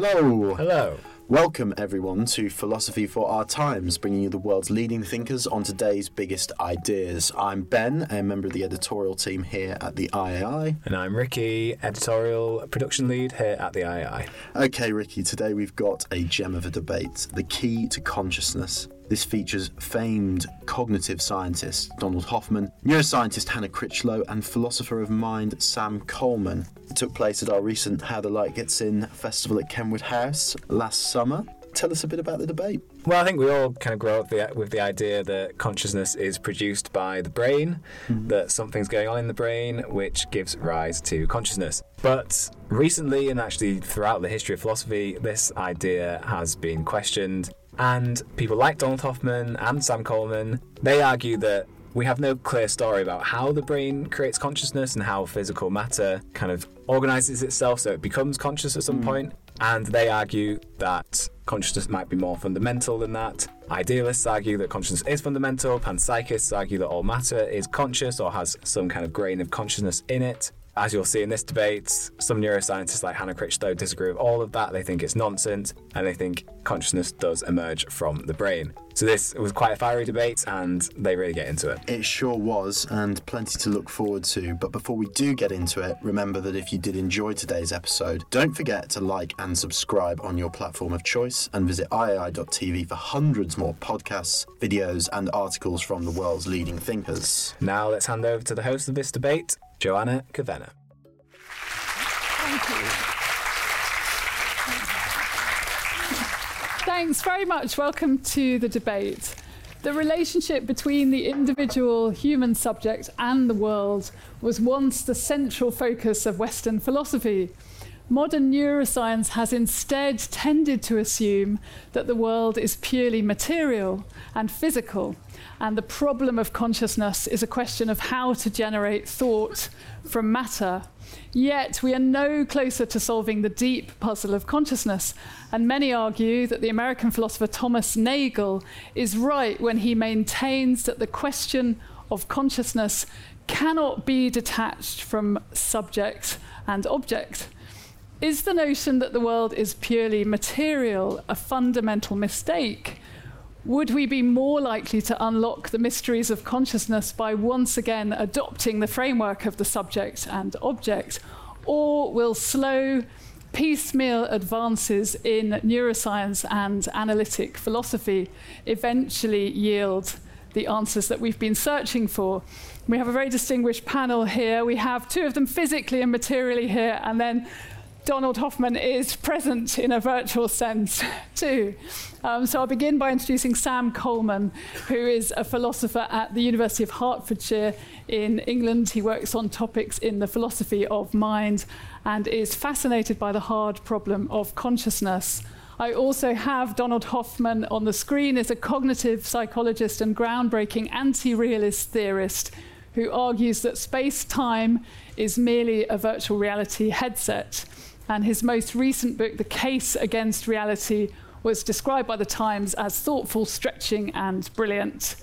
Hello. Hello. Welcome, everyone, to Philosophy for Our Times, bringing you the world's leading thinkers on today's biggest ideas. I'm Ben, a member of the editorial team here at the IAI. And I'm Ricky, editorial production lead here at the IAI. Okay, Ricky, today we've got a gem of a debate the key to consciousness. This features famed cognitive scientist Donald Hoffman, neuroscientist Hannah Critchlow, and philosopher of mind Sam Coleman. It took place at our recent How the Light Gets In festival at Kenwood House last summer. Tell us a bit about the debate. Well, I think we all kind of grow up the, with the idea that consciousness is produced by the brain, mm-hmm. that something's going on in the brain which gives rise to consciousness. But recently, and actually throughout the history of philosophy, this idea has been questioned and people like Donald Hoffman and Sam Coleman, they argue that we have no clear story about how the brain creates consciousness and how physical matter kind of organizes itself so it becomes conscious at some mm. point. And they argue that consciousness might be more fundamental than that. Idealists argue that consciousness is fundamental. Panpsychists argue that all matter is conscious or has some kind of grain of consciousness in it. As you'll see in this debate, some neuroscientists like Hannah Critchlow disagree with all of that. They think it's nonsense and they think consciousness does emerge from the brain. So this was quite a fiery debate and they really get into it. It sure was, and plenty to look forward to. But before we do get into it, remember that if you did enjoy today's episode, don't forget to like and subscribe on your platform of choice and visit iai.tv for hundreds more podcasts, videos, and articles from the world's leading thinkers. Now let's hand over to the host of this debate, Joanna Kavenna. Thank you. Thanks very much. Welcome to the debate. The relationship between the individual human subject and the world was once the central focus of Western philosophy. Modern neuroscience has instead tended to assume that the world is purely material and physical, and the problem of consciousness is a question of how to generate thought from matter. Yet we are no closer to solving the deep puzzle of consciousness, and many argue that the American philosopher Thomas Nagel is right when he maintains that the question of consciousness cannot be detached from subject and object. Is the notion that the world is purely material a fundamental mistake? Would we be more likely to unlock the mysteries of consciousness by once again adopting the framework of the subject and object? Or will slow, piecemeal advances in neuroscience and analytic philosophy eventually yield the answers that we've been searching for? We have a very distinguished panel here. We have two of them physically and materially here, and then Donald Hoffman is present in a virtual sense too. Um, so I'll begin by introducing Sam Coleman, who is a philosopher at the University of Hertfordshire in England. He works on topics in the philosophy of mind and is fascinated by the hard problem of consciousness. I also have Donald Hoffman on the screen as a cognitive psychologist and groundbreaking anti realist theorist who argues that space time is merely a virtual reality headset. And his most recent book, The Case Against Reality, was described by the Times as thoughtful, stretching, and brilliant.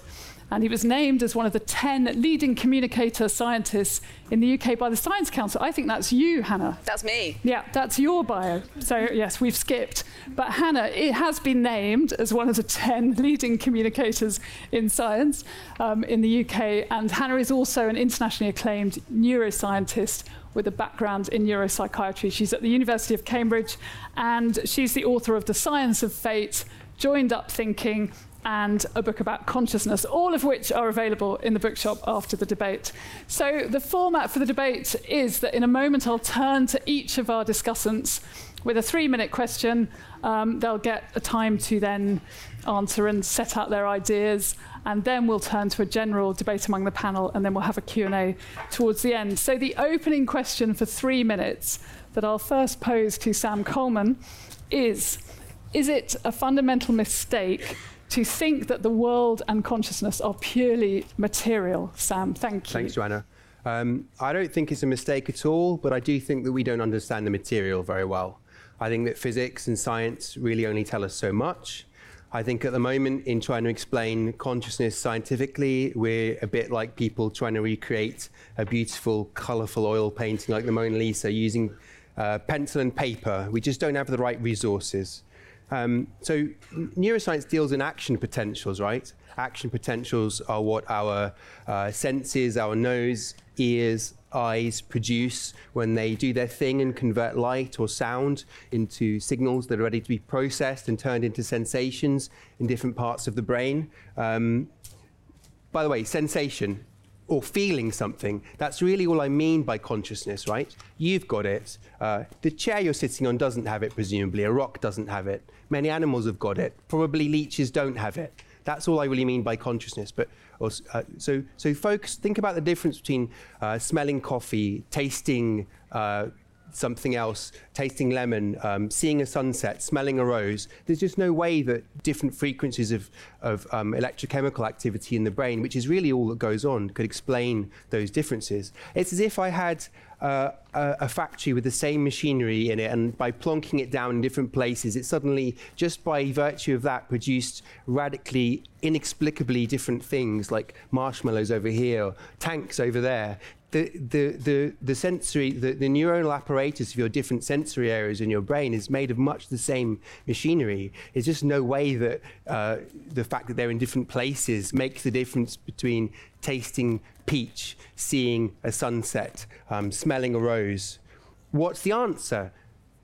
and he was named as one of the 10 leading communicator scientists in the UK by the Science Council. I think that's you, Hannah. That's me. Yeah, that's your bio. So, yes, we've skipped. But Hannah, it has been named as one of the 10 leading communicators in science um, in the UK. And Hannah is also an internationally acclaimed neuroscientist with a background in neuropsychiatry. She's at the University of Cambridge and she's the author of The Science of Fate, Joined Up Thinking, and a book about consciousness, all of which are available in the bookshop after the debate. So, the format for the debate is that in a moment I'll turn to each of our discussants with a three minute question. Um, they'll get a time to then answer and set out their ideas and then we'll turn to a general debate among the panel and then we'll have a Q&A towards the end. So the opening question for 3 minutes that I'll first pose to Sam Coleman is is it a fundamental mistake to think that the world and consciousness are purely material? Sam, thank you. Thanks, Joanna. Um, I don't think it's a mistake at all, but I do think that we don't understand the material very well. I think that physics and science really only tell us so much. I think at the moment, in trying to explain consciousness scientifically, we're a bit like people trying to recreate a beautiful, colorful oil painting like the Mona Lisa using uh, pencil and paper. We just don't have the right resources. Um, so, neuroscience deals in action potentials, right? Action potentials are what our uh, senses, our nose, ears, eyes produce when they do their thing and convert light or sound into signals that are ready to be processed and turned into sensations in different parts of the brain. Um, by the way, sensation or feeling something, that's really all I mean by consciousness, right? You've got it. Uh, the chair you're sitting on doesn't have it, presumably. A rock doesn't have it. Many animals have got it. Probably leeches don't have it. That's all I really mean by consciousness. But or, uh, so, so folks, think about the difference between uh, smelling coffee, tasting uh, something else, tasting lemon, um, seeing a sunset, smelling a rose. There's just no way that different frequencies of, of um, electrochemical activity in the brain, which is really all that goes on, could explain those differences. It's as if I had uh, a, a, factory with the same machinery in it, and by plonking it down in different places, it suddenly, just by virtue of that, produced radically, inexplicably different things like marshmallows over here, or tanks over there the, the, the, the sensory, the, the neuronal apparatus of your different sensory areas in your brain is made of much the same machinery. There's just no way that uh, the fact that they're in different places makes the difference between tasting peach, seeing a sunset, um, smelling a rose. What's the answer?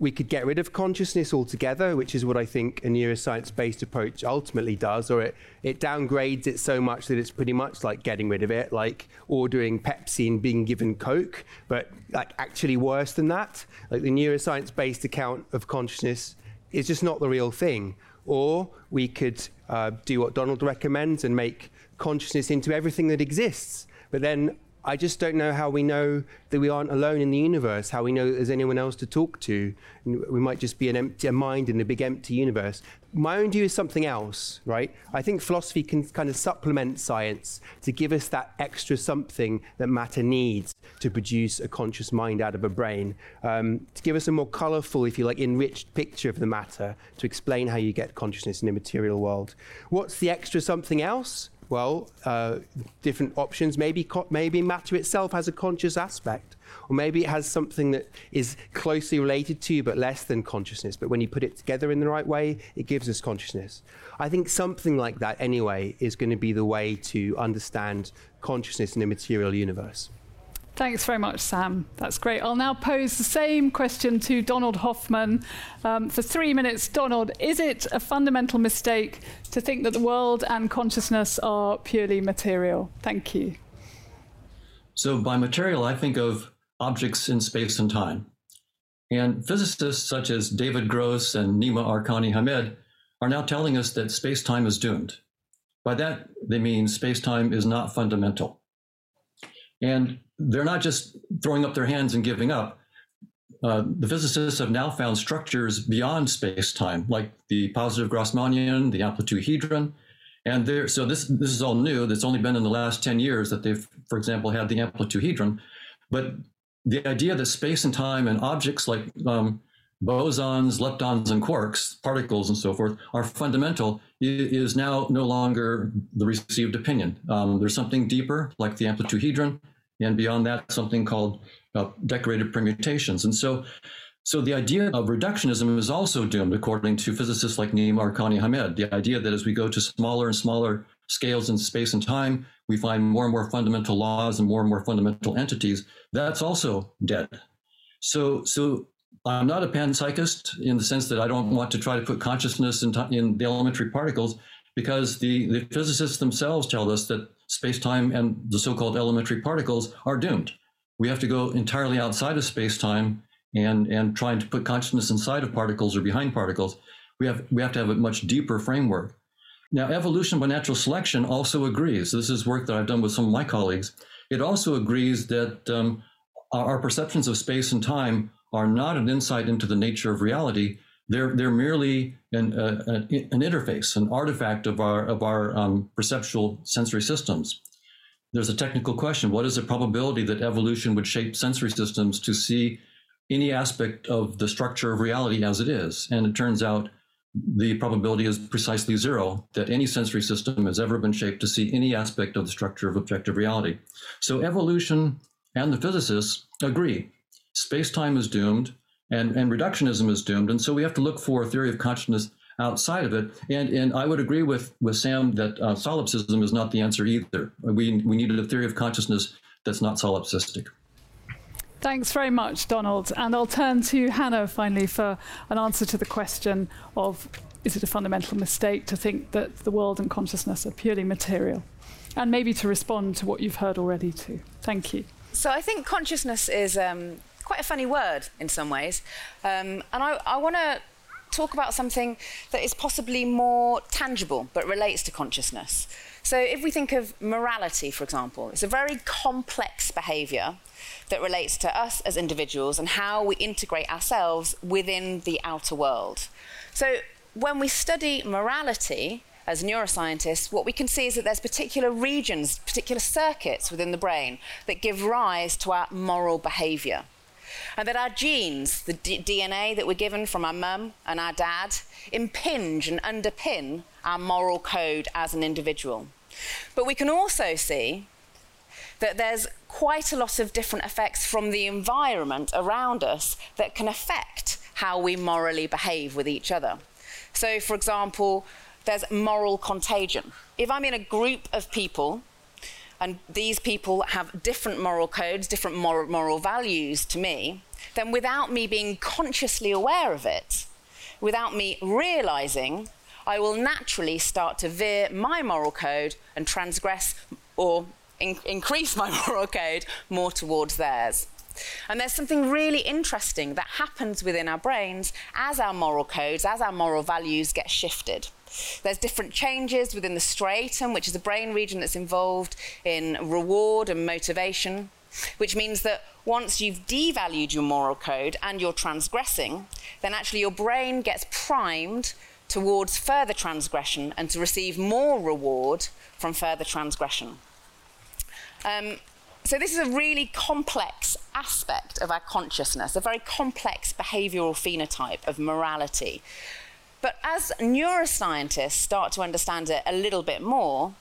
We could get rid of consciousness altogether, which is what I think a neuroscience based approach ultimately does, or it, it downgrades it so much that it's pretty much like getting rid of it, like ordering Pepsi and being given Coke, but like actually worse than that. Like the neuroscience based account of consciousness is just not the real thing. Or we could uh, do what Donald recommends and make consciousness into everything that exists. But then I just don't know how we know that we aren't alone in the universe, how we know there's anyone else to talk to. We might just be an empty mind in a big empty universe. My own view is something else, right? I think philosophy can kind of supplement science to give us that extra something that matter needs to produce a conscious mind out of a brain, um, to give us a more colorful, if you like, enriched picture of the matter, to explain how you get consciousness in a material world. What's the extra something else? Well, uh, different options. Maybe, maybe matter itself has a conscious aspect, or maybe it has something that is closely related to but less than consciousness. But when you put it together in the right way, it gives us consciousness. I think something like that, anyway, is going to be the way to understand consciousness in a material universe. Thanks very much, Sam. That's great. I'll now pose the same question to Donald Hoffman. Um, for three minutes, Donald, is it a fundamental mistake to think that the world and consciousness are purely material? Thank you. So, by material, I think of objects in space and time. And physicists such as David Gross and Nima Arkani Hamed are now telling us that space time is doomed. By that, they mean space time is not fundamental. And they're not just throwing up their hands and giving up. Uh, the physicists have now found structures beyond space time, like the positive Grassmannian, the amplituhedron. And there, so this this is all new. That's only been in the last 10 years that they've, for example, had the amplituhedron. But the idea that space and time and objects like um, bosons, leptons, and quarks, particles, and so forth, are fundamental is now no longer the received opinion. Um, there's something deeper, like the amplituhedron, and beyond that, something called uh, decorated permutations. And so, so the idea of reductionism is also doomed, according to physicists like Nima Arkani Hamed. The idea that as we go to smaller and smaller scales in space and time, we find more and more fundamental laws and more and more fundamental entities. That's also dead. So, so I'm not a panpsychist in the sense that I don't want to try to put consciousness in, t- in the elementary particles because the, the physicists themselves tell us that space-time and the so-called elementary particles are doomed. We have to go entirely outside of space-time and, and trying to put consciousness inside of particles or behind particles. We have, we have to have a much deeper framework. Now, evolution by natural selection also agrees. This is work that I've done with some of my colleagues. It also agrees that um, our perceptions of space and time are not an insight into the nature of reality. They're, they're merely an, uh, an, an interface, an artifact of our, of our um, perceptual sensory systems. There's a technical question. What is the probability that evolution would shape sensory systems to see any aspect of the structure of reality as it is? And it turns out the probability is precisely zero that any sensory system has ever been shaped to see any aspect of the structure of objective reality. So evolution and the physicists agree space-time is doomed and, and reductionism is doomed. And so we have to look for a theory of consciousness outside of it. And, and I would agree with, with Sam that uh, solipsism is not the answer either. We, we needed a theory of consciousness that's not solipsistic. Thanks very much, Donald. And I'll turn to Hannah finally for an answer to the question of is it a fundamental mistake to think that the world and consciousness are purely material? And maybe to respond to what you've heard already too. Thank you. So I think consciousness is um, quite a funny word in some ways. Um, and I, I want to talk about something that is possibly more tangible but relates to consciousness. So, if we think of morality, for example, it's a very complex behavior that relates to us as individuals and how we integrate ourselves within the outer world. So, when we study morality as neuroscientists, what we can see is that there's particular regions, particular circuits within the brain that give rise to our moral behavior. And that our genes, the D- DNA that we're given from our mum and our dad, impinge and underpin our moral code as an individual. But we can also see that there's quite a lot of different effects from the environment around us that can affect how we morally behave with each other. So, for example, there's moral contagion. If I'm in a group of people and these people have different moral codes, different moral, moral values to me, then without me being consciously aware of it, without me realizing, I will naturally start to veer my moral code and transgress or in- increase my moral code more towards theirs. And there's something really interesting that happens within our brains as our moral codes, as our moral values get shifted. There's different changes within the striatum, which is a brain region that's involved in reward and motivation, which means that once you've devalued your moral code and you're transgressing, then actually your brain gets primed towards further transgression and to receive more reward from further transgression. Um, so, this is a really complex aspect of our consciousness, a very complex behavioral phenotype of morality. But as neuroscientists start to understand it a little bit more,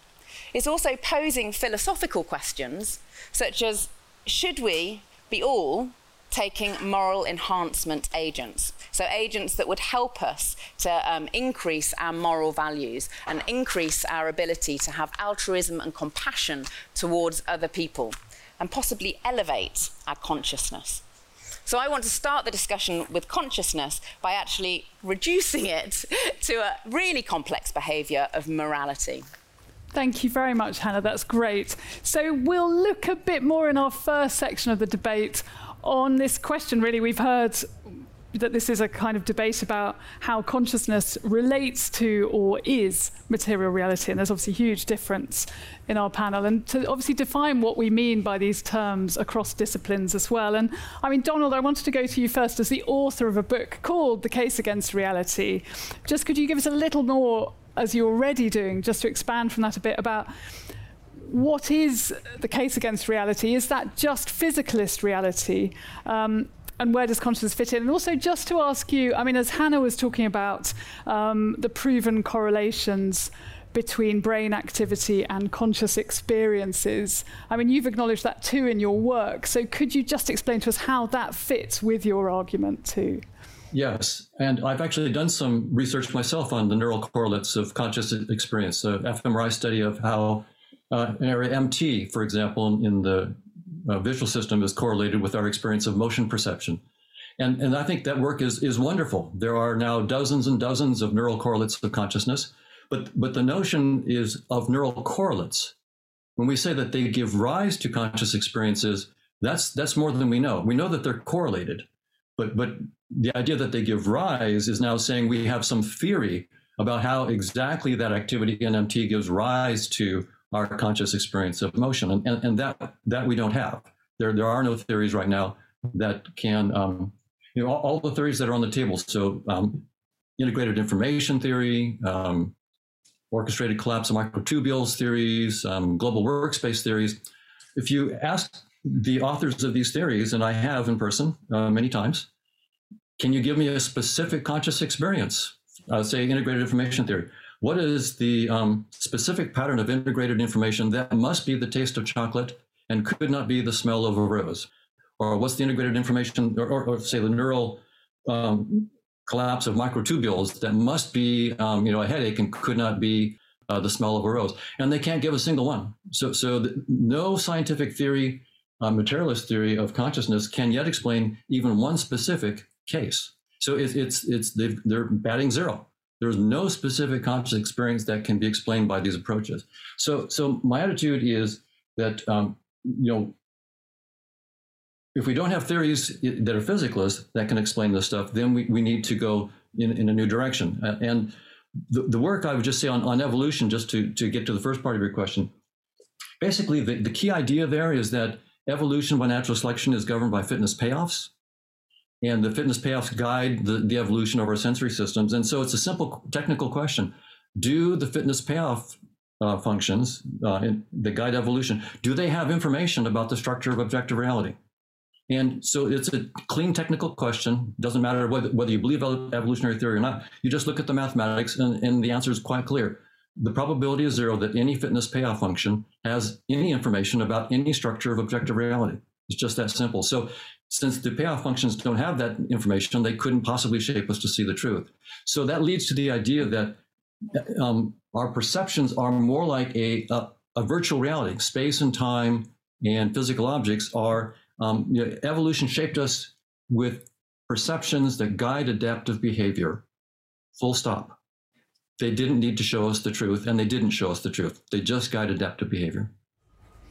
it's also posing philosophical questions such as should we be all taking moral enhancement agents? So, agents that would help us to um, increase our moral values and increase our ability to have altruism and compassion towards other people and possibly elevate our consciousness. So I want to start the discussion with consciousness by actually reducing it to a really complex behavior of morality. Thank you very much, Hannah. That's great. So we'll look a bit more in our first section of the debate on this question. Really, we've heard that this is a kind of debate about how consciousness relates to or is material reality. And there's obviously a huge difference in our panel. And to obviously define what we mean by these terms across disciplines as well. And I mean, Donald, I wanted to go to you first as the author of a book called The Case Against Reality. Just could you give us a little more, as you're already doing, just to expand from that a bit about what is the case against reality? Is that just physicalist reality? Um, and where does consciousness fit in? And also, just to ask you, I mean, as Hannah was talking about um, the proven correlations between brain activity and conscious experiences. I mean, you've acknowledged that too in your work. So, could you just explain to us how that fits with your argument too? Yes, and I've actually done some research myself on the neural correlates of conscious experience, a fMRI study of how uh, an area MT, for example, in the uh, visual system is correlated with our experience of motion perception. And, and I think that work is, is wonderful. There are now dozens and dozens of neural correlates of consciousness. But, but the notion is of neural correlates. When we say that they give rise to conscious experiences, that's, that's more than we know. We know that they're correlated. But, but the idea that they give rise is now saying we have some theory about how exactly that activity in MT gives rise to our conscious experience of motion. And, and, and that, that we don't have. There, there are no theories right now that can, um, you know, all, all, the theories that are on the table. So um, integrated information theory, um, orchestrated collapse of microtubules theories, um, global workspace theories. If you ask the authors of these theories, and I have in person uh, many times, can you give me a specific conscious experience? Uh, say integrated information theory. What is the um, specific pattern of integrated information that must be the taste of chocolate and could not be the smell of a rose? Or what's the integrated information, or, or, or say the neural um, collapse of microtubules that must be, um, you know, a headache and could not be uh, the smell of a rose. And they can't give a single one. So, so the, no scientific theory, uh, materialist theory of consciousness can yet explain even one specific case. So it, it's it's they're batting zero. There's no specific conscious experience that can be explained by these approaches. So, so my attitude is that um, you know if we don't have theories that are physicalist that can explain this stuff, then we, we need to go in, in a new direction. And the, the work I would just say on, on evolution, just to, to get to the first part of your question, basically the, the key idea there is that evolution by natural selection is governed by fitness payoffs. And the fitness payoffs guide the, the evolution of our sensory systems. And so it's a simple technical question. Do the fitness payoff uh, functions uh, that guide evolution, do they have information about the structure of objective reality? And so it's a clean technical question. Doesn't matter whether, whether you believe evolutionary theory or not. You just look at the mathematics, and, and the answer is quite clear. The probability is zero that any fitness payoff function has any information about any structure of objective reality. It's just that simple. So, since the payoff functions don't have that information, they couldn't possibly shape us to see the truth. So, that leads to the idea that um, our perceptions are more like a, a, a virtual reality. Space and time and physical objects are um, you know, evolution shaped us with perceptions that guide adaptive behavior. Full stop. They didn't need to show us the truth, and they didn't show us the truth. They just guide adaptive behavior.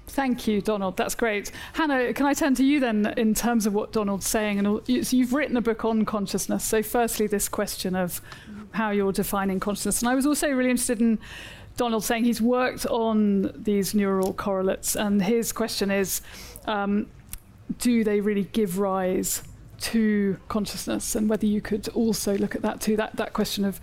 Thank you, Donald. That's great. Hannah, can I turn to you then in terms of what Donald's saying? And so you've written a book on consciousness. So, firstly, this question of how you're defining consciousness. And I was also really interested in Donald saying he's worked on these neural correlates, and his question is um, do they really give rise to consciousness? And whether you could also look at that too, that, that question of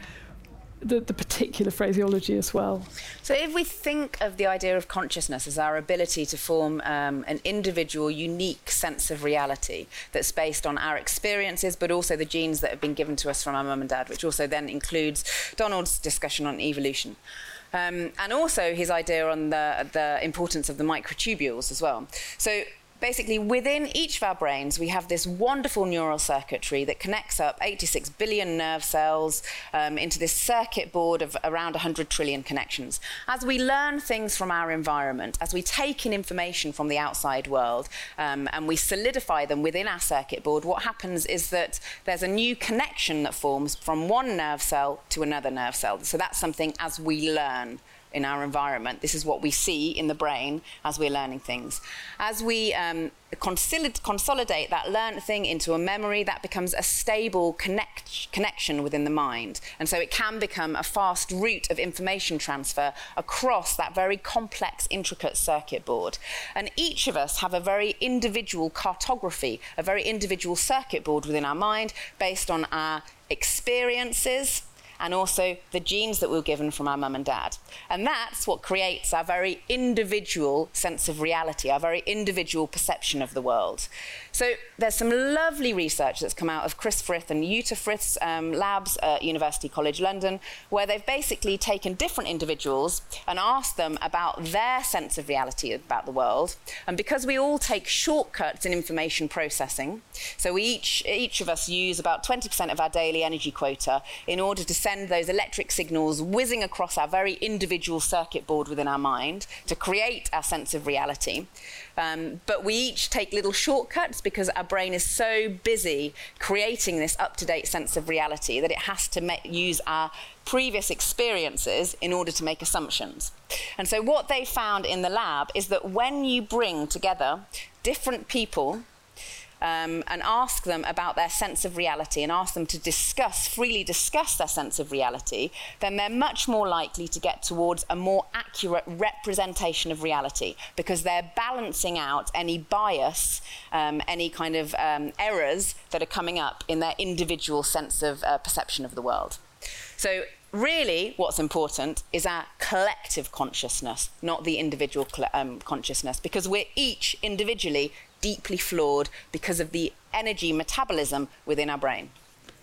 the, the particular phraseology as well. So, if we think of the idea of consciousness as our ability to form um, an individual, unique sense of reality that's based on our experiences, but also the genes that have been given to us from our mum and dad, which also then includes Donald's discussion on evolution. Um, and also his idea on the, the importance of the microtubules as well. So, basically within each of our brains we have this wonderful neural circuitry that connects up 86 billion nerve cells um, into this circuit board of around 100 trillion connections. As we learn things from our environment as we take in information from the outside world um, and we solidify them within our circuit board what happens is that there's a new connection that forms from one nerve cell to another nerve cell. So that's something as we learn in our environment. This is what we see in the brain as we're learning things. As we um, consolidate that learned thing into a memory, that becomes a stable connect connection within the mind. And so it can become a fast route of information transfer across that very complex, intricate circuit board. And each of us have a very individual cartography, a very individual circuit board within our mind based on our experiences and also the genes that we were given from our mum and dad. And that's what creates our very individual sense of reality, our very individual perception of the world. So there's some lovely research that's come out of Chris Frith and Uta Frith's um, labs at University College London, where they've basically taken different individuals and asked them about their sense of reality about the world. And because we all take shortcuts in information processing, so each, each of us use about 20% of our daily energy quota in order to send those electric signals whizzing across our very individual circuit board within our mind to create our sense of reality. Um, but we each take little shortcuts because our brain is so busy creating this up to date sense of reality that it has to ma- use our previous experiences in order to make assumptions. And so, what they found in the lab is that when you bring together different people um, and ask them about their sense of reality and ask them to discuss, freely discuss their sense of reality, then they're much more likely to get towards a more accurate representation of reality because they're balancing out any bias, um, any kind of um, errors that are coming up in their individual sense of uh, perception of the world. So, really, what's important is our collective consciousness, not the individual um, consciousness, because we're each individually deeply flawed because of the energy metabolism within our brain.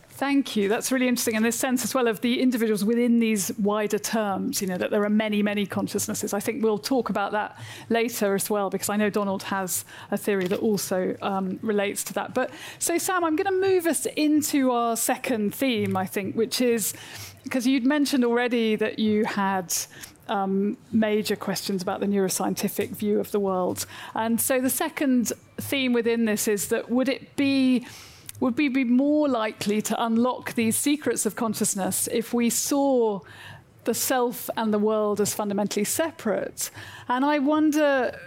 Thank you. That's really interesting. And this sense as well of the individuals within these wider terms, you know, that there are many, many consciousnesses. I think we'll talk about that later as well, because I know Donald has a theory that also um, relates to that. But so, Sam, I'm going to move us into our second theme, I think, which is because you'd mentioned already that you had um, major questions about the neuroscientific view of the world. And so the second theme within this is that would it be would we be more likely to unlock these secrets of consciousness if we saw the self and the world as fundamentally separate? And I wonder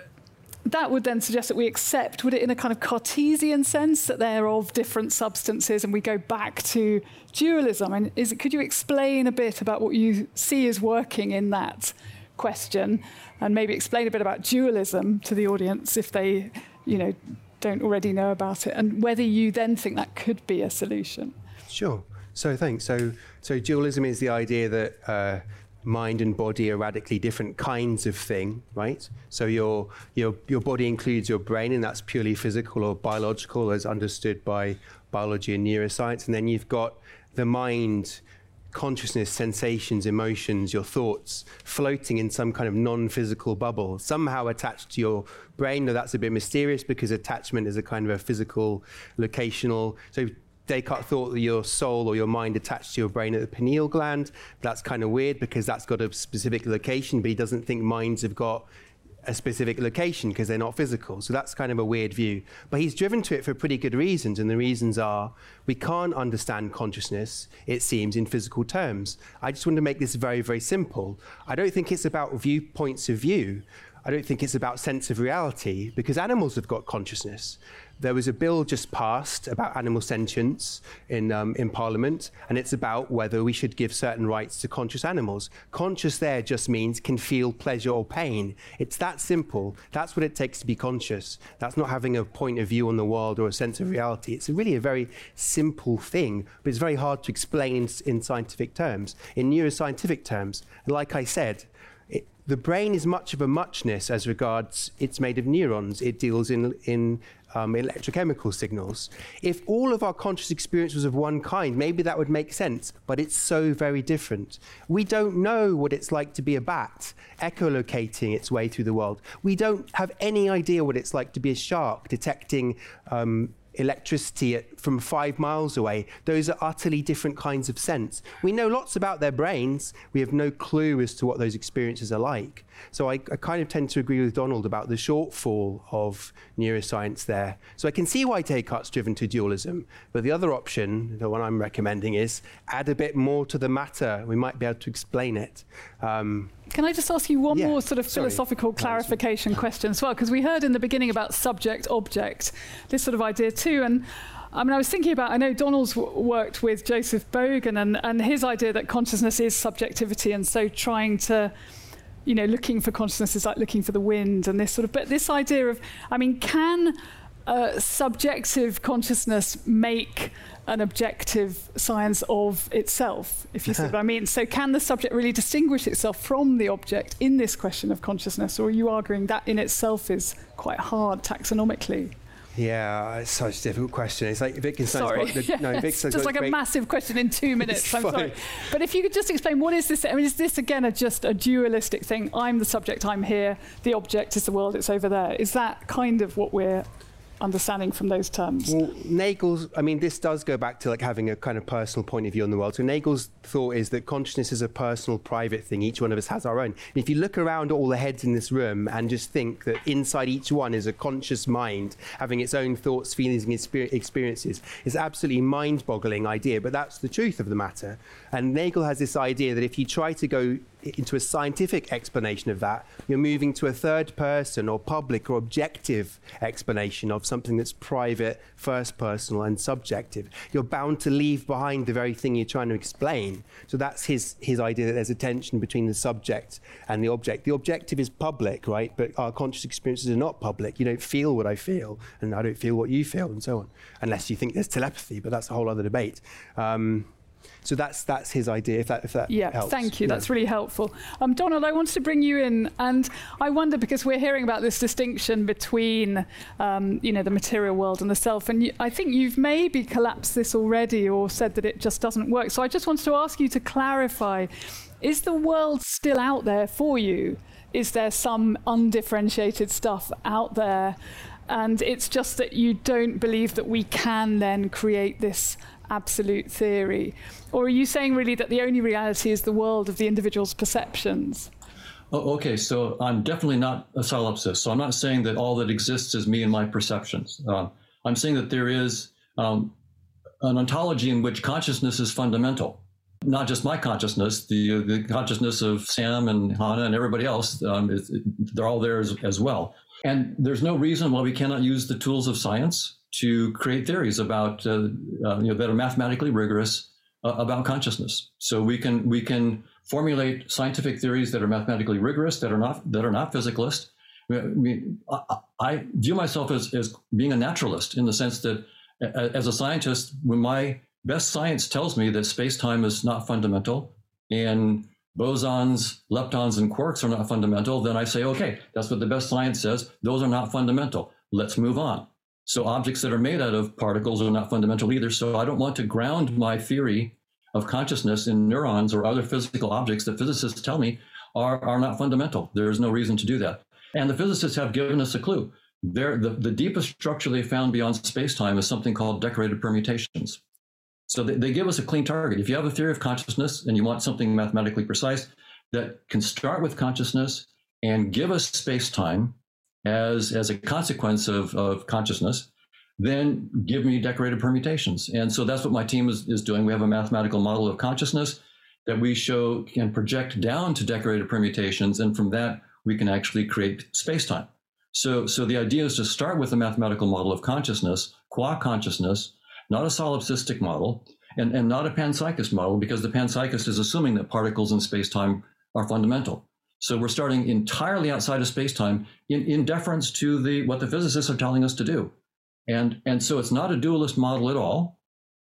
that would then suggest that we accept, would it in a kind of Cartesian sense, that they're of different substances and we go back to dualism? And is, could you explain a bit about what you see as working in that question and maybe explain a bit about dualism to the audience if they, you know, don't already know about it and whether you then think that could be a solution? Sure. So thanks. So, so dualism is the idea that uh, mind and body are radically different kinds of thing, right? So your your your body includes your brain, and that's purely physical or biological, as understood by biology and neuroscience. And then you've got the mind, consciousness, sensations, emotions, your thoughts floating in some kind of non-physical bubble, somehow attached to your brain. Now that's a bit mysterious because attachment is a kind of a physical, locational. So Descartes thought that your soul or your mind attached to your brain at the pineal gland. That's kind of weird because that's got a specific location, but he doesn't think minds have got a specific location because they're not physical. So that's kind of a weird view. But he's driven to it for pretty good reasons. And the reasons are we can't understand consciousness, it seems, in physical terms. I just want to make this very, very simple. I don't think it's about viewpoints of view. I don't think it's about sense of reality because animals have got consciousness. There was a bill just passed about animal sentience in, um, in Parliament, and it's about whether we should give certain rights to conscious animals. Conscious there just means can feel pleasure or pain. It's that simple. That's what it takes to be conscious. That's not having a point of view on the world or a sense of reality. It's really a very simple thing, but it's very hard to explain in, in scientific terms. In neuroscientific terms, like I said, it, the brain is much of a muchness as regards it's made of neurons. It deals in, in um, electrochemical signals. If all of our conscious experience was of one kind, maybe that would make sense, but it's so very different. We don't know what it's like to be a bat, echolocating its way through the world. We don't have any idea what it's like to be a shark, detecting um, electricity at, from five miles away. Those are utterly different kinds of sense. We know lots about their brains. We have no clue as to what those experiences are like. So I, I, kind of tend to agree with Donald about the shortfall of neuroscience there. So I can see why Descartes driven to dualism. But the other option, the one I'm recommending, is add a bit more to the matter. We might be able to explain it. Um, can I just ask you one yeah. more sort of philosophical Sorry. clarification question as well? Because we heard in the beginning about subject object, this sort of idea too. And I mean, I was thinking about, I know Donald's w- worked with Joseph Bogen and, and his idea that consciousness is subjectivity. And so trying to, you know, looking for consciousness is like looking for the wind and this sort of, but this idea of, I mean, can uh, subjective consciousness make an objective science of itself, if you see what I mean. So, can the subject really distinguish itself from the object in this question of consciousness, or are you arguing that in itself is quite hard taxonomically? Yeah, it's such a difficult question. It's like Wittgenstein's Sorry. got the, no, it's just like a massive question in two minutes. I'm sorry. But if you could just explain what is this? I mean, is this again a, just a dualistic thing? I'm the subject, I'm here. The object is the world, it's over there. Is that kind of what we're understanding from those terms? Well, Nagel's, I mean, this does go back to like having a kind of personal point of view on the world. So Nagel's thought is that consciousness is a personal, private thing. Each one of us has our own. And if you look around all the heads in this room and just think that inside each one is a conscious mind having its own thoughts, feelings, and experiences, it's absolutely mind-boggling idea. But that's the truth of the matter. And Nagel has this idea that if you try to go into a scientific explanation of that, you're moving to a third person or public or objective explanation of something that's private, first personal, and subjective. You're bound to leave behind the very thing you're trying to explain. So that's his, his idea that there's a tension between the subject and the object. The objective is public, right? But our conscious experiences are not public. You don't feel what I feel, and I don't feel what you feel, and so on. Unless you think there's telepathy, but that's a whole other debate. Um, so that's that's his idea. If that if that Yeah, helps. thank you. Yeah. That's really helpful. Um, Donald, I wanted to bring you in, and I wonder because we're hearing about this distinction between, um, you know, the material world and the self, and you, I think you've maybe collapsed this already or said that it just doesn't work. So I just wanted to ask you to clarify: Is the world still out there for you? Is there some undifferentiated stuff out there? And it's just that you don't believe that we can then create this absolute theory? Or are you saying really that the only reality is the world of the individual's perceptions? Okay, so I'm definitely not a solipsist. So I'm not saying that all that exists is me and my perceptions. Uh, I'm saying that there is um, an ontology in which consciousness is fundamental. Not just my consciousness, the the consciousness of Sam and Hannah and everybody else. Um, is, they're all there as, as well. And there's no reason why we cannot use the tools of science to create theories about uh, uh, you know that are mathematically rigorous uh, about consciousness. So we can we can formulate scientific theories that are mathematically rigorous, that are not that are not physicalist. I mean, I, I view myself as, as being a naturalist in the sense that as a scientist, when my best science tells me that space-time is not fundamental and bosons, leptons, and quarks are not fundamental, then I say, okay, that's what the best science says. Those are not fundamental. Let's move on. So objects that are made out of particles are not fundamental either. So I don't want to ground my theory of consciousness in neurons or other physical objects that physicists tell me are, are not fundamental. There is no reason to do that. And the physicists have given us a clue. They're, the, the deepest structure they found beyond space-time is something called decorated permutations. So they, they give us a clean target. If you have a theory of consciousness and you want something mathematically precise that can start with consciousness and give us space-time as, as a consequence of, of consciousness, then give me decorated permutations. And so that's what my team is, is doing. We have a mathematical model of consciousness that we show can project down to decorated permutations. And from that, we can actually create space-time. So, so the idea is to start with a mathematical model of consciousness, qua consciousness, not a solipsistic model, and, and not a panpsychist model, because the panpsychist is assuming that particles in space-time are fundamental. So we're starting entirely outside of space-time in, in deference to the what the physicists are telling us to do. And, and so it's not a dualist model at all.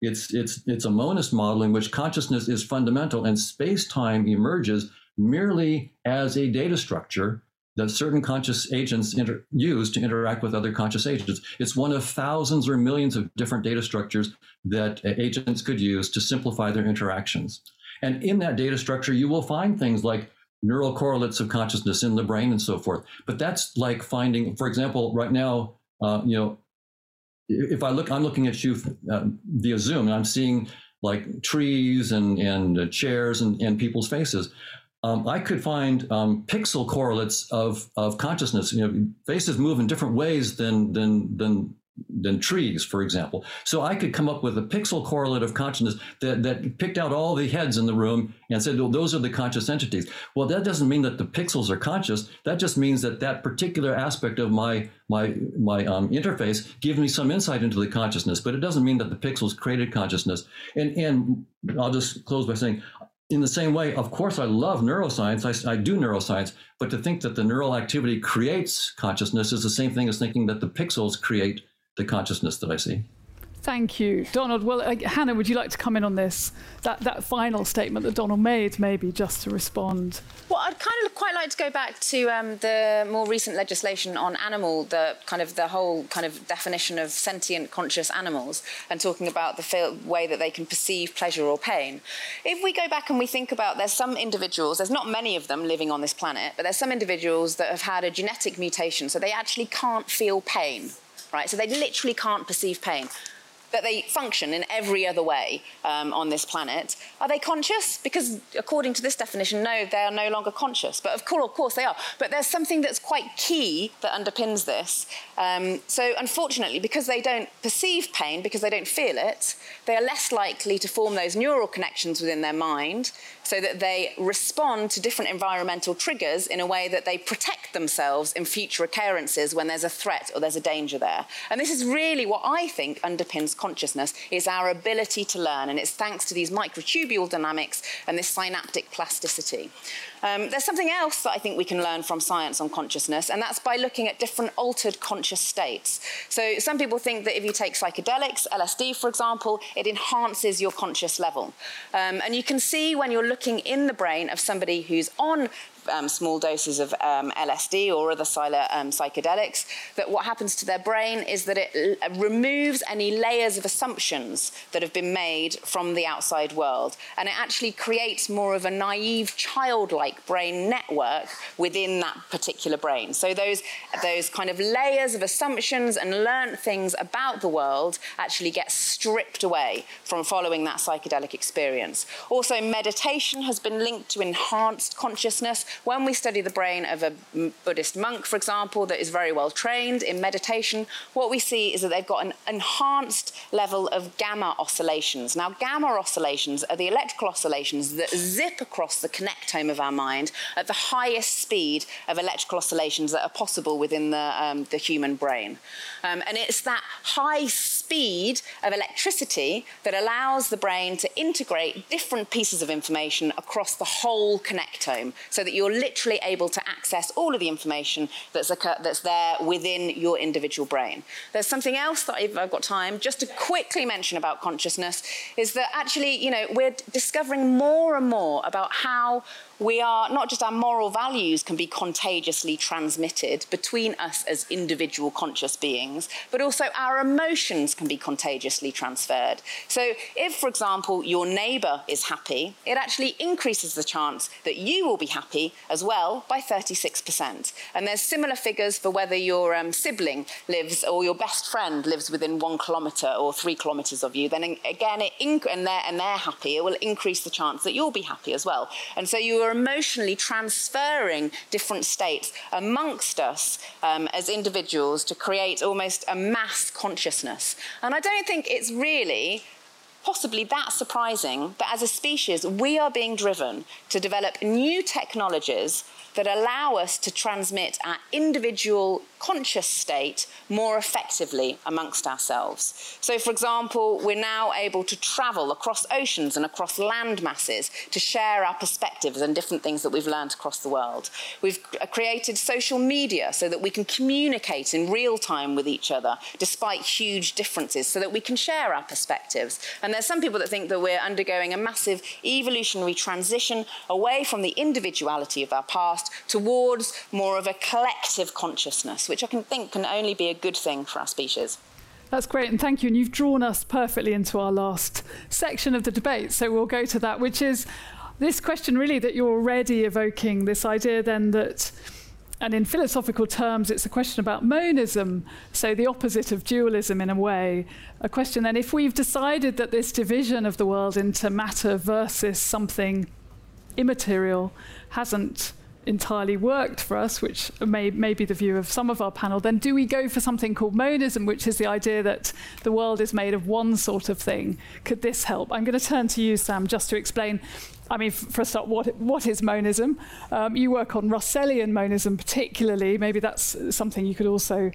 It's, it's, it's a monist model in which consciousness is fundamental and space-time emerges merely as a data structure that certain conscious agents inter- use to interact with other conscious agents. It's one of thousands or millions of different data structures that agents could use to simplify their interactions. And in that data structure, you will find things like neural correlates of consciousness in the brain and so forth. But that's like finding, for example, right now, uh, you know, if I look, I'm looking at you uh, via Zoom, and I'm seeing like trees and and uh, chairs and, and people's faces. Um, I could find um, pixel correlates of of consciousness. You know, faces move in different ways than than than than trees, for example. So I could come up with a pixel correlate of consciousness that, that picked out all the heads in the room and said, well, those are the conscious entities. Well, that doesn't mean that the pixels are conscious. That just means that that particular aspect of my my my um, interface gives me some insight into the consciousness, but it doesn't mean that the pixels created consciousness. And and I'll just close by saying, in the same way, of course, I love neuroscience. I, I, do neuroscience, but to think that the neural activity creates consciousness is the same thing as thinking that the pixels create the consciousness that I see. Thank you, Donald. Well, uh, Hannah, would you like to come in on this? That that final statement that Donald made, maybe just to respond. Well, I'd kind of quite like to go back to um, the more recent legislation on animal, the kind of the whole kind of definition of sentient, conscious animals, and talking about the feel, way that they can perceive pleasure or pain. If we go back and we think about, there's some individuals, there's not many of them living on this planet, but there's some individuals that have had a genetic mutation, so they actually can't feel pain, right? So they literally can't perceive pain that they function in every other way um, on this planet. Are they conscious? Because according to this definition, no, they are no longer conscious. But of course, of course they are. But there's something that's quite key that underpins this. Um, so unfortunately, because they don't perceive pain, because they don't feel it, they are less likely to form those neural connections within their mind so that they respond to different environmental triggers in a way that they protect themselves in future occurrences when there's a threat or there's a danger there. And this is really what I think underpins consciousness is our ability to learn and it's thanks to these microtubule dynamics and this synaptic plasticity. Um, there's something else that I think we can learn from science on consciousness, and that's by looking at different altered conscious states. So, some people think that if you take psychedelics, LSD for example, it enhances your conscious level. Um, and you can see when you're looking in the brain of somebody who's on um, small doses of um, LSD or other um, psychedelics, that what happens to their brain is that it removes any layers of assumptions that have been made from the outside world. And it actually creates more of a naive, childlike brain network within that particular brain. So those, those kind of layers of assumptions and learnt things about the world actually get stripped away from following that psychedelic experience. Also, meditation has been linked to enhanced consciousness, when we study the brain of a Buddhist monk, for example, that is very well trained in meditation, what we see is that they've got an enhanced level of gamma oscillations. Now, gamma oscillations are the electrical oscillations that zip across the connectome of our mind at the highest speed of electrical oscillations that are possible within the, um, the human brain. Um, and it's that high speed of electricity that allows the brain to integrate different pieces of information across the whole connectome so that you're literally able to access all of the information that's, occur- that's there within your individual brain. There's something else that I've, I've got time just to quickly mention about consciousness is that actually, you know, we're discovering more and more about how we are not just our moral values can be contagiously transmitted between us as individual conscious beings, but also our emotions can be contagiously transferred. So, if, for example, your neighbor is happy, it actually increases the chance that you will be happy as well by 36%. And there's similar figures for whether your um, sibling lives or your best friend lives within one kilometre or three kilometres of you. Then again, it inc- and, they're, and they're happy, it will increase the chance that you'll be happy as well. And so you are emotionally transferring different states amongst us um, as individuals to create almost a mass consciousness. And I don't think it's really possibly that surprising that as a species we are being driven to develop new technologies that allow us to transmit our individual conscious state more effectively amongst ourselves. So, for example, we're now able to travel across oceans and across land masses to share our perspectives and different things that we've learned across the world. We've uh, created social media so that we can communicate in real time with each other despite huge differences so that we can share our perspectives. And there's some people that think that we're undergoing a massive evolutionary transition away from the individuality of our past towards more of a collective consciousness, which I can think can only be a good thing for our species. That's great, and thank you. And you've drawn us perfectly into our last section of the debate. So we'll go to that, which is this question really that you're already evoking this idea then that, and in philosophical terms, it's a question about monism, so the opposite of dualism in a way. A question then if we've decided that this division of the world into matter versus something immaterial hasn't entirely worked for us, which may, may be the view of some of our panel, then do we go for something called monism, which is the idea that the world is made of one sort of thing? Could this help? I'm going to turn to you, Sam, just to explain. I mean, for a start, what, what is monism? Um, you work on Russellian monism particularly. Maybe that's something you could also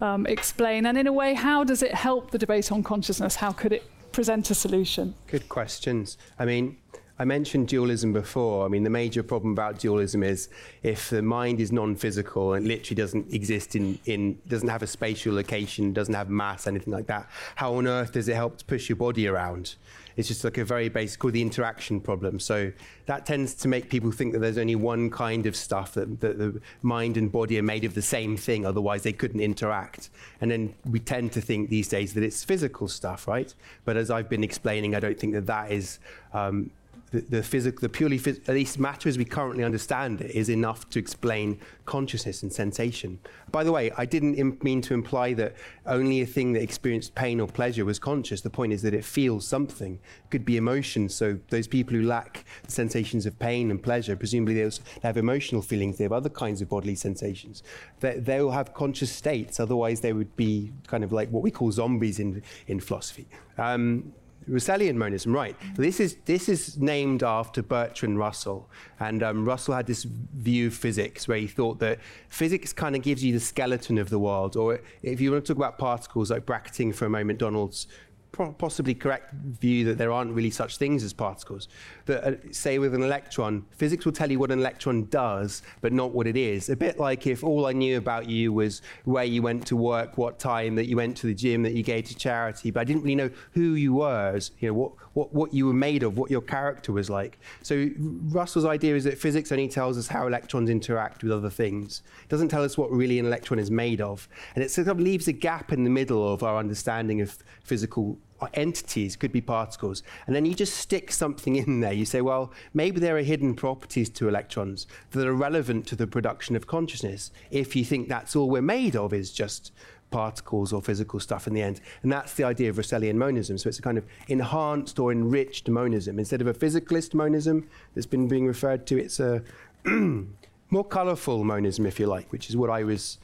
um, explain. And in a way, how does it help the debate on consciousness? How could it present a solution? Good questions. I mean, I mentioned dualism before. I mean, the major problem about dualism is if the mind is non-physical and literally doesn't exist in, in doesn't have a spatial location, doesn't have mass, anything like that, how on earth does it help to push your body around? It's just like a very basic, called the interaction problem. So that tends to make people think that there's only one kind of stuff, that, that the mind and body are made of the same thing, otherwise they couldn't interact. And then we tend to think these days that it's physical stuff, right? But as I've been explaining, I don't think that that is um, the, the physical, the purely, phys- at least matter as we currently understand it, is enough to explain consciousness and sensation. By the way, I didn't Im- mean to imply that only a thing that experienced pain or pleasure was conscious. The point is that it feels something. It could be emotion. So those people who lack sensations of pain and pleasure, presumably they, also, they have emotional feelings. They have other kinds of bodily sensations. They, they will have conscious states. Otherwise, they would be kind of like what we call zombies in in philosophy. Um, Russellian monism, right? This is this is named after Bertrand Russell, and um, Russell had this view of physics where he thought that physics kind of gives you the skeleton of the world, or if you want to talk about particles, like bracketing for a moment, Donald's possibly correct view that there aren't really such things as particles. That, uh, say, with an electron, physics will tell you what an electron does, but not what it is. A bit like if all I knew about you was where you went to work, what time, that you went to the gym, that you gave to charity, but I didn't really know who you were, as, you know, what, what, what you were made of, what your character was like. So Russell's idea is that physics only tells us how electrons interact with other things. It doesn't tell us what really an electron is made of. And it sort of leaves a gap in the middle of our understanding of physical entities, could be particles, and then you just stick something in there. You say, well, maybe there are hidden properties to electrons that are relevant to the production of consciousness if you think that's all we're made of is just particles or physical stuff in the end. And that's the idea of Russellian monism. So it's a kind of enhanced or enriched monism. Instead of a physicalist monism that's been being referred to, it's a more colorful monism, if you like, which is what I was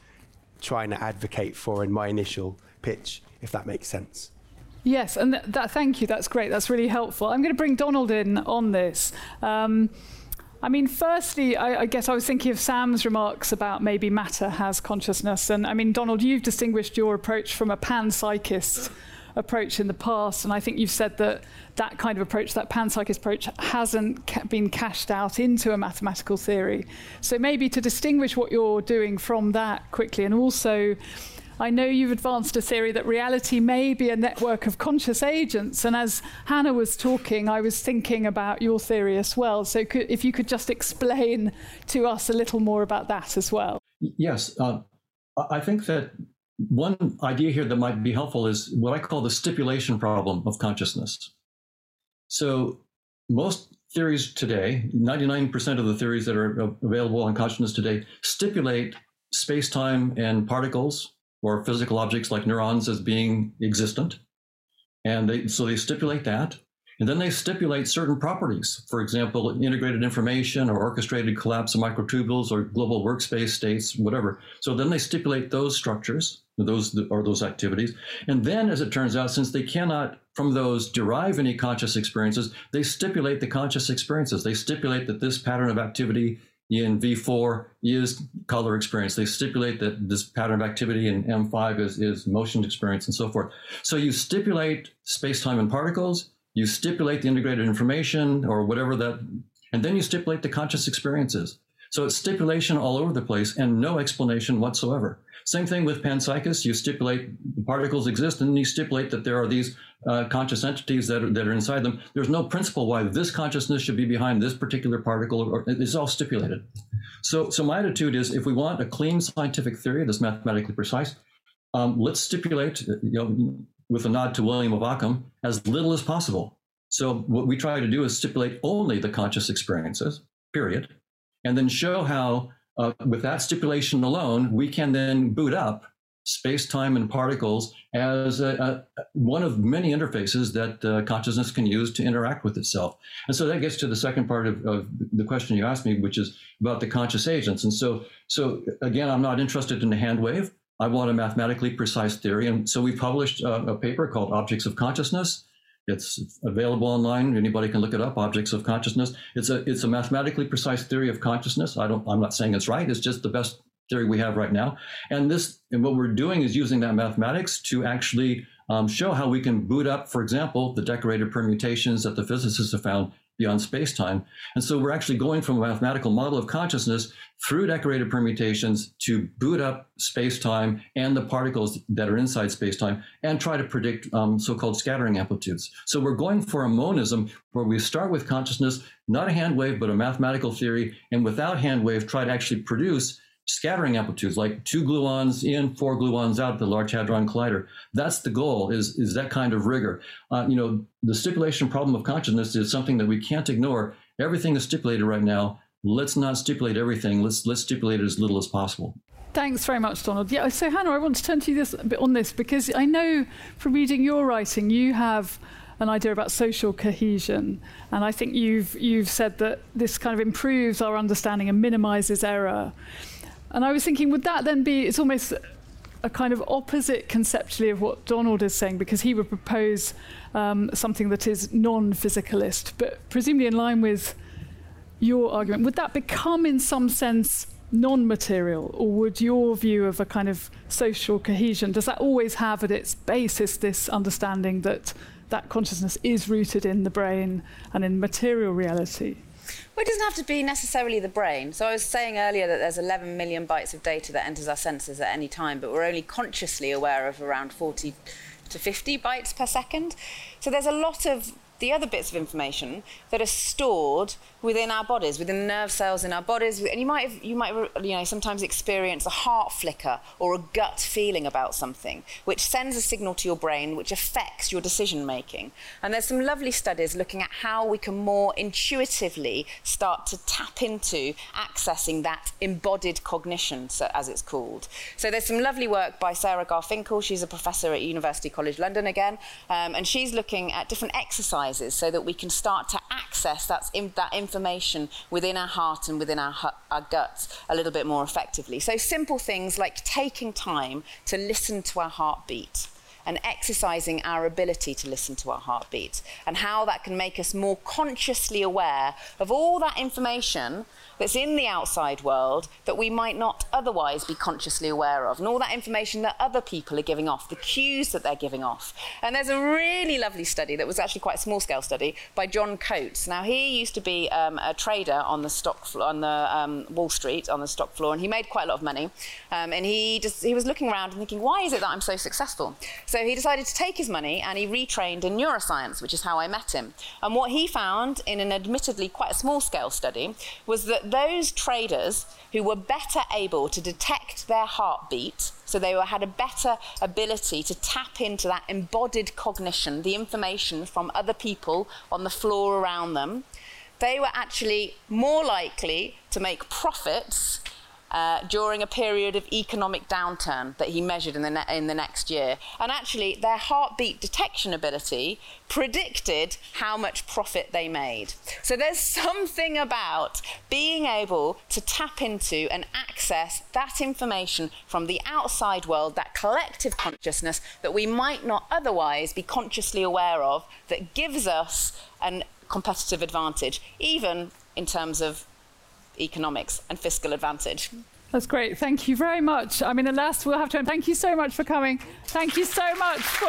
trying to advocate for in my initial pitch, if that makes sense. Yes, and th- that, thank you. That's great. That's really helpful. I'm going to bring Donald in on this. Um, I mean, firstly, I, I, guess I was thinking of Sam's remarks about maybe matter has consciousness. And I mean, Donald, you've distinguished your approach from a panpsychist approach in the past. And I think you've said that that kind of approach, that panpsychist approach, hasn't ca- been cashed out into a mathematical theory. So maybe to distinguish what you're doing from that quickly, and also I know you've advanced a theory that reality may be a network of conscious agents. And as Hannah was talking, I was thinking about your theory as well. So could, if you could just explain to us a little more about that as well. Yes. Uh, I think that one idea here that might be helpful is what I call the stipulation problem of consciousness. So most theories today, 99% of the theories that are available on consciousness today, stipulate space time and particles or physical objects like neurons as being existent. And they, so they stipulate that. And then they stipulate certain properties, for example, integrated information or orchestrated collapse of microtubules or global workspace states, whatever. So then they stipulate those structures, those or those activities. And then, as it turns out, since they cannot from those derive any conscious experiences, they stipulate the conscious experiences. They stipulate that this pattern of activity in V4 is color experience. They stipulate that this pattern of activity in M5 is, is motion experience and so forth. So you stipulate space-time and particles, you stipulate the integrated information or whatever that, and then you stipulate the conscious experiences. So it's stipulation all over the place and no explanation whatsoever. Same thing with panpsychists. You stipulate the particles exist, and you stipulate that there are these uh, conscious entities that are, that are inside them. There's no principle why this consciousness should be behind this particular particle. Or, it's all stipulated. So, so my attitude is, if we want a clean scientific theory that's mathematically precise, um, let's stipulate, you know, with a nod to William of Ockham, as little as possible. So what we try to do is stipulate only the conscious experiences, period, and then show how uh, with that stipulation alone, we can then boot up space, time, and particles as a, a, one of many interfaces that uh, consciousness can use to interact with itself. And so that gets to the second part of, of, the question you asked me, which is about the conscious agents. And so, so again, I'm not interested in the hand wave. I want a mathematically precise theory. And so we published a, a paper called Objects of Consciousness it's available online. Anybody can look it up. Objects of consciousness. It's a it's a mathematically precise theory of consciousness. I don't. I'm not saying it's right. It's just the best theory we have right now. And this and what we're doing is using that mathematics to actually um, show how we can boot up, for example, the decorated permutations that the physicists have found beyond space-time. And so we're actually going from a mathematical model of consciousness through decorated permutations to boot up space-time and the particles that are inside space-time and try to predict um, so-called scattering amplitudes. So we're going for a monism where we start with consciousness, not a hand wave, but a mathematical theory, and without hand wave, try to actually produce scattering amplitudes, like two gluons in, four gluons out at the Large Hadron Collider. That's the goal, is, is that kind of rigor. Uh, you know, the stipulation problem of consciousness is something that we can't ignore. Everything is stipulated right now. Let's not stipulate everything. Let's, let's stipulate it as little as possible. Thanks very much, Donald. Yeah, so Hannah, I want to turn to you this, a bit on this because I know from reading your writing, you have an idea about social cohesion, and I think you've you've said that this kind of improves our understanding and minimises error. And I was thinking, would that then be, it's almost a kind of opposite conceptually of what Donald is saying, because he would propose um, something that is non physicalist, but presumably in line with your argument. Would that become, in some sense, non material, or would your view of a kind of social cohesion, does that always have at its basis this understanding that that consciousness is rooted in the brain and in material reality? Well, it doesn't have to be necessarily the brain. So I was saying earlier that there's 11 million bytes of data that enters our senses at any time, but we're only consciously aware of around 40 to 50 bytes per second. So there's a lot of the other bits of information that are stored within our bodies, within the nerve cells in our bodies. And you might, have, you might, you know, sometimes experience a heart flicker or a gut feeling about something, which sends a signal to your brain, which affects your decision making. And there's some lovely studies looking at how we can more intuitively start to tap into accessing that embodied cognition, as it's called. So there's some lovely work by Sarah Garfinkel. She's a professor at University College London again, um, and she's looking at different exercises so that we can start to access that, that information within our heart and within our, our guts a little bit more effectively. So, simple things like taking time to listen to our heartbeat and exercising our ability to listen to our heartbeat and how that can make us more consciously aware of all that information that's in the outside world that we might not otherwise be consciously aware of, and all that information that other people are giving off, the cues that they're giving off. And there's a really lovely study that was actually quite a small scale study by John Coates. Now, he used to be um, a trader on the stock on the um, Wall Street on the stock floor, and he made quite a lot of money. Um, and he just he was looking around and thinking, why is it that I'm so successful? So he decided to take his money and he retrained in neuroscience, which is how I met him. And what he found in an admittedly quite a small scale study was that those traders who were better able to detect their heartbeat, so they were, had a better ability to tap into that embodied cognition, the information from other people on the floor around them, they were actually more likely to make profits uh, during a period of economic downturn that he measured in the, ne- in the next year. And actually, their heartbeat detection ability predicted how much profit they made. So there's something about being able to tap into and access that information from the outside world, that collective consciousness that we might not otherwise be consciously aware of, that gives us a competitive advantage, even in terms of economics and fiscal advantage. That's great. Thank you very much. I mean, alas, we'll have to. end. Thank you so much for coming. Thank you so much for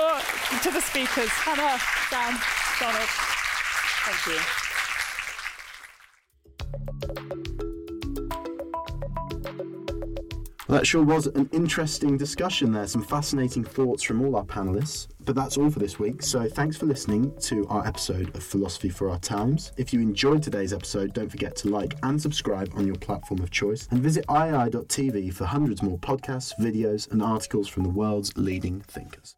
to the speakers, Hannah, Dan, Donald. Thank you. That sure was an interesting discussion there. Some fascinating thoughts from all our panelists. But that's all for this week. So thanks for listening to our episode of Philosophy for Our Times. If you enjoyed today's episode, don't forget to like and subscribe on your platform of choice. And visit iai.tv for hundreds more podcasts, videos, and articles from the world's leading thinkers.